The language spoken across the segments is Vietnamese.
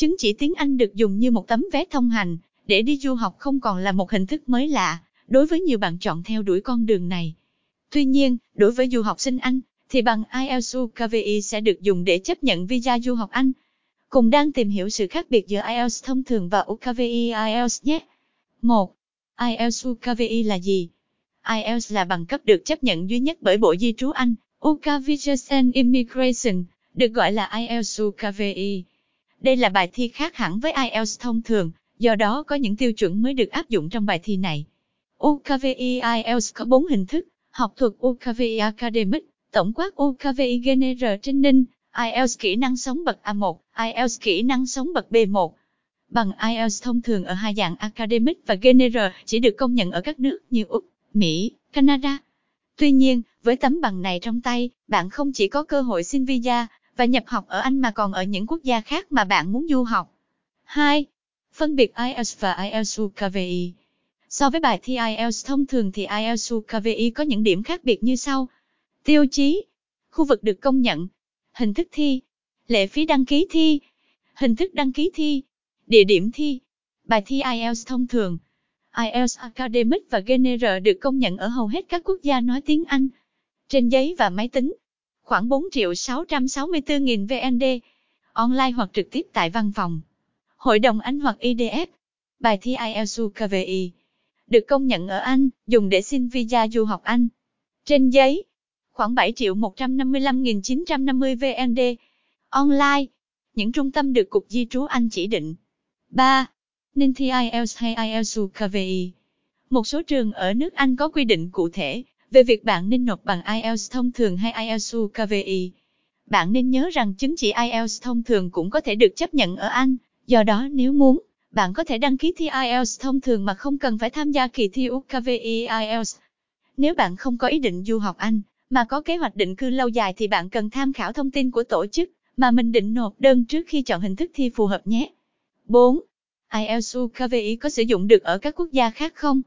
Chứng chỉ tiếng Anh được dùng như một tấm vé thông hành, để đi du học không còn là một hình thức mới lạ, đối với nhiều bạn chọn theo đuổi con đường này. Tuy nhiên, đối với du học sinh Anh, thì bằng IELTS UKVI sẽ được dùng để chấp nhận visa du học Anh. Cùng đang tìm hiểu sự khác biệt giữa IELTS thông thường và UKVI IELTS nhé. 1. IELTS UKVI là gì? IELTS là bằng cấp được chấp nhận duy nhất bởi Bộ Di trú Anh, UK Visas and Immigration, được gọi là IELTS UKVI. Đây là bài thi khác hẳn với IELTS thông thường, do đó có những tiêu chuẩn mới được áp dụng trong bài thi này. UKVI IELTS có 4 hình thức, học thuật UKVI Academic, tổng quát UKVI General Training, IELTS kỹ năng sống bậc A1, IELTS kỹ năng sống bậc B1. Bằng IELTS thông thường ở hai dạng Academic và General chỉ được công nhận ở các nước như Úc, Mỹ, Canada. Tuy nhiên, với tấm bằng này trong tay, bạn không chỉ có cơ hội xin visa và nhập học ở Anh mà còn ở những quốc gia khác mà bạn muốn du học. 2. Phân biệt IELTS và IELTS UKVI So với bài thi IELTS thông thường thì IELTS UKVI có những điểm khác biệt như sau. Tiêu chí, khu vực được công nhận, hình thức thi, lệ phí đăng ký thi, hình thức đăng ký thi, địa điểm thi. Bài thi IELTS thông thường, IELTS Academic và General được công nhận ở hầu hết các quốc gia nói tiếng Anh, trên giấy và máy tính. Khoảng 4 triệu 664 nghìn VND, online hoặc trực tiếp tại văn phòng. Hội đồng Anh hoặc IDF. Bài thi IELTS UKVI được công nhận ở Anh, dùng để xin visa du học Anh. Trên giấy, khoảng 7 triệu 155.950 VND. Online, những trung tâm được Cục Di trú Anh chỉ định. 3. Nên thi IELTS hay IELTS UKVI. Một số trường ở nước Anh có quy định cụ thể về việc bạn nên nộp bằng IELTS thông thường hay IELTS UKVI. Bạn nên nhớ rằng chứng chỉ IELTS thông thường cũng có thể được chấp nhận ở Anh, do đó nếu muốn, bạn có thể đăng ký thi IELTS thông thường mà không cần phải tham gia kỳ thi UKVI IELTS. Nếu bạn không có ý định du học Anh, mà có kế hoạch định cư lâu dài thì bạn cần tham khảo thông tin của tổ chức mà mình định nộp đơn trước khi chọn hình thức thi phù hợp nhé. 4. IELTS UKVI có sử dụng được ở các quốc gia khác không?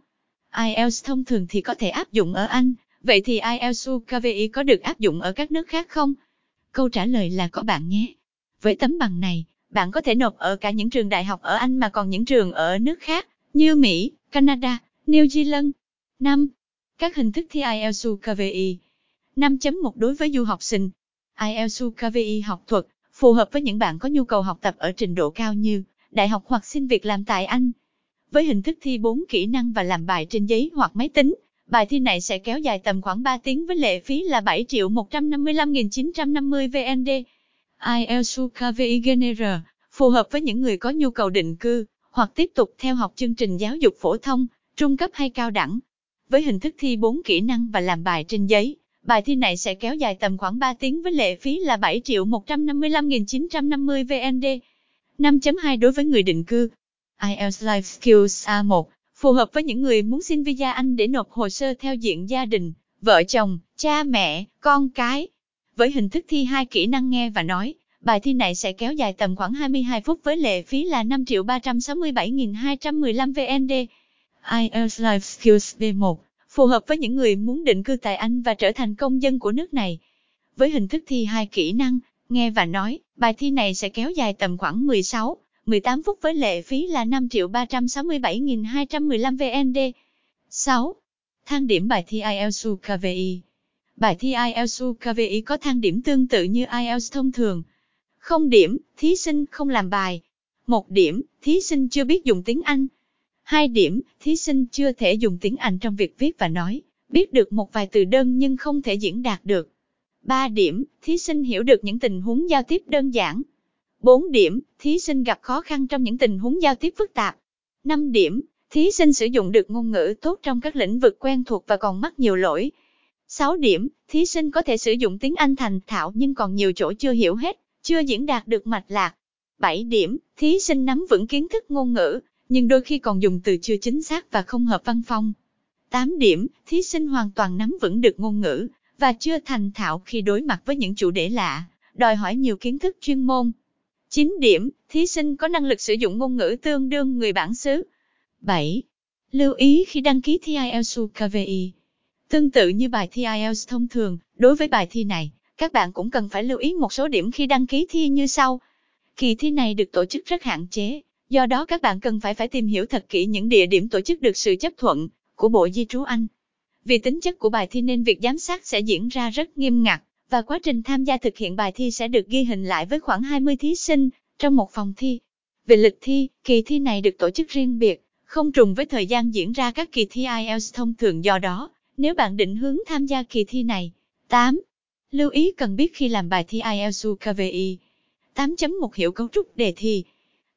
IELTS thông thường thì có thể áp dụng ở Anh, vậy thì IELTS UKVI có được áp dụng ở các nước khác không? Câu trả lời là có bạn nhé. Với tấm bằng này, bạn có thể nộp ở cả những trường đại học ở Anh mà còn những trường ở nước khác, như Mỹ, Canada, New Zealand. 5. Các hình thức thi IELTS UKVI 5.1 đối với du học sinh. IELTS UKVI học thuật, phù hợp với những bạn có nhu cầu học tập ở trình độ cao như đại học hoặc xin việc làm tại Anh. Với hình thức thi 4 kỹ năng và làm bài trên giấy hoặc máy tính, bài thi này sẽ kéo dài tầm khoảng 3 tiếng với lệ phí là 7 triệu 155.950 VND. IELTS UKVI General, phù hợp với những người có nhu cầu định cư, hoặc tiếp tục theo học chương trình giáo dục phổ thông, trung cấp hay cao đẳng. Với hình thức thi 4 kỹ năng và làm bài trên giấy, bài thi này sẽ kéo dài tầm khoảng 3 tiếng với lệ phí là 7 triệu 155.950 VND. 5.2 đối với người định cư. IELTS Life Skills A1, phù hợp với những người muốn xin visa Anh để nộp hồ sơ theo diện gia đình, vợ chồng, cha mẹ, con cái. Với hình thức thi hai kỹ năng nghe và nói, bài thi này sẽ kéo dài tầm khoảng 22 phút với lệ phí là 5.367.215 VND. IELTS Life Skills B1, phù hợp với những người muốn định cư tại Anh và trở thành công dân của nước này. Với hình thức thi hai kỹ năng, nghe và nói, bài thi này sẽ kéo dài tầm khoảng 16, 18 phút với lệ phí là 5 triệu 367.215 VND. 6. Thang điểm bài thi IELTS UKVI Bài thi IELTS UKVI có thang điểm tương tự như IELTS thông thường. Không điểm, thí sinh không làm bài. Một điểm, thí sinh chưa biết dùng tiếng Anh. Hai điểm, thí sinh chưa thể dùng tiếng Anh trong việc viết và nói, biết được một vài từ đơn nhưng không thể diễn đạt được. 3 điểm, thí sinh hiểu được những tình huống giao tiếp đơn giản. 4 điểm, thí sinh gặp khó khăn trong những tình huống giao tiếp phức tạp. 5 điểm, thí sinh sử dụng được ngôn ngữ tốt trong các lĩnh vực quen thuộc và còn mắc nhiều lỗi. 6 điểm, thí sinh có thể sử dụng tiếng Anh thành thạo nhưng còn nhiều chỗ chưa hiểu hết, chưa diễn đạt được mạch lạc. 7 điểm, thí sinh nắm vững kiến thức ngôn ngữ, nhưng đôi khi còn dùng từ chưa chính xác và không hợp văn phong. 8 điểm, thí sinh hoàn toàn nắm vững được ngôn ngữ, và chưa thành thạo khi đối mặt với những chủ đề lạ, đòi hỏi nhiều kiến thức chuyên môn. 9 điểm, thí sinh có năng lực sử dụng ngôn ngữ tương đương người bản xứ. 7. Lưu ý khi đăng ký thi IELTS KVI. Tương tự như bài thi IELTS thông thường, đối với bài thi này, các bạn cũng cần phải lưu ý một số điểm khi đăng ký thi như sau. kỳ thi này được tổ chức rất hạn chế, do đó các bạn cần phải phải tìm hiểu thật kỹ những địa điểm tổ chức được sự chấp thuận của Bộ Di trú Anh. Vì tính chất của bài thi nên việc giám sát sẽ diễn ra rất nghiêm ngặt, và quá trình tham gia thực hiện bài thi sẽ được ghi hình lại với khoảng 20 thí sinh trong một phòng thi. Về lịch thi, kỳ thi này được tổ chức riêng biệt, không trùng với thời gian diễn ra các kỳ thi IELTS thông thường do đó, nếu bạn định hướng tham gia kỳ thi này. 8. Lưu ý cần biết khi làm bài thi IELTS UKVI. 8.1 Hiểu cấu trúc đề thi.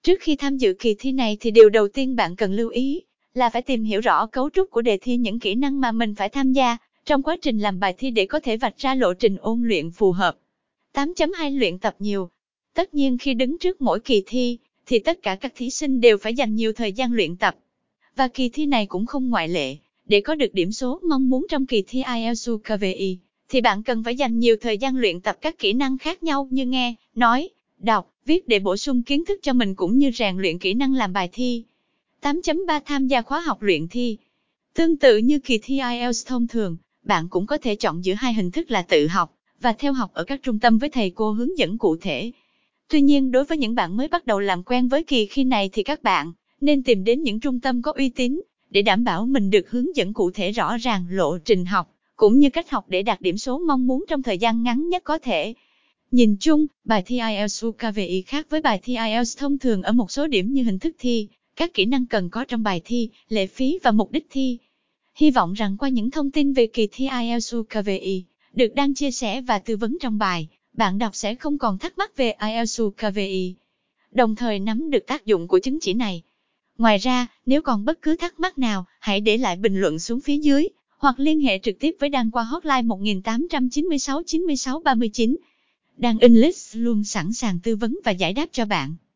Trước khi tham dự kỳ thi này thì điều đầu tiên bạn cần lưu ý là phải tìm hiểu rõ cấu trúc của đề thi những kỹ năng mà mình phải tham gia trong quá trình làm bài thi để có thể vạch ra lộ trình ôn luyện phù hợp. 8.2 Luyện tập nhiều. Tất nhiên khi đứng trước mỗi kỳ thi, thì tất cả các thí sinh đều phải dành nhiều thời gian luyện tập. Và kỳ thi này cũng không ngoại lệ. Để có được điểm số mong muốn trong kỳ thi IELTS KVI, thì bạn cần phải dành nhiều thời gian luyện tập các kỹ năng khác nhau như nghe, nói, đọc, viết để bổ sung kiến thức cho mình cũng như rèn luyện kỹ năng làm bài thi. 8.3 Tham gia khóa học luyện thi. Tương tự như kỳ thi IELTS thông thường, bạn cũng có thể chọn giữa hai hình thức là tự học và theo học ở các trung tâm với thầy cô hướng dẫn cụ thể. Tuy nhiên đối với những bạn mới bắt đầu làm quen với kỳ thi này thì các bạn nên tìm đến những trung tâm có uy tín để đảm bảo mình được hướng dẫn cụ thể rõ ràng lộ trình học cũng như cách học để đạt điểm số mong muốn trong thời gian ngắn nhất có thể. Nhìn chung, bài thi IELTS UKVI khác với bài thi IELTS thông thường ở một số điểm như hình thức thi, các kỹ năng cần có trong bài thi, lệ phí và mục đích thi. Hy vọng rằng qua những thông tin về kỳ thi IELTS UKVI được đang chia sẻ và tư vấn trong bài, bạn đọc sẽ không còn thắc mắc về IELTS UKVI, đồng thời nắm được tác dụng của chứng chỉ này. Ngoài ra, nếu còn bất cứ thắc mắc nào, hãy để lại bình luận xuống phía dưới, hoặc liên hệ trực tiếp với Đăng qua hotline 1896 96 39. Đăng English luôn sẵn sàng tư vấn và giải đáp cho bạn.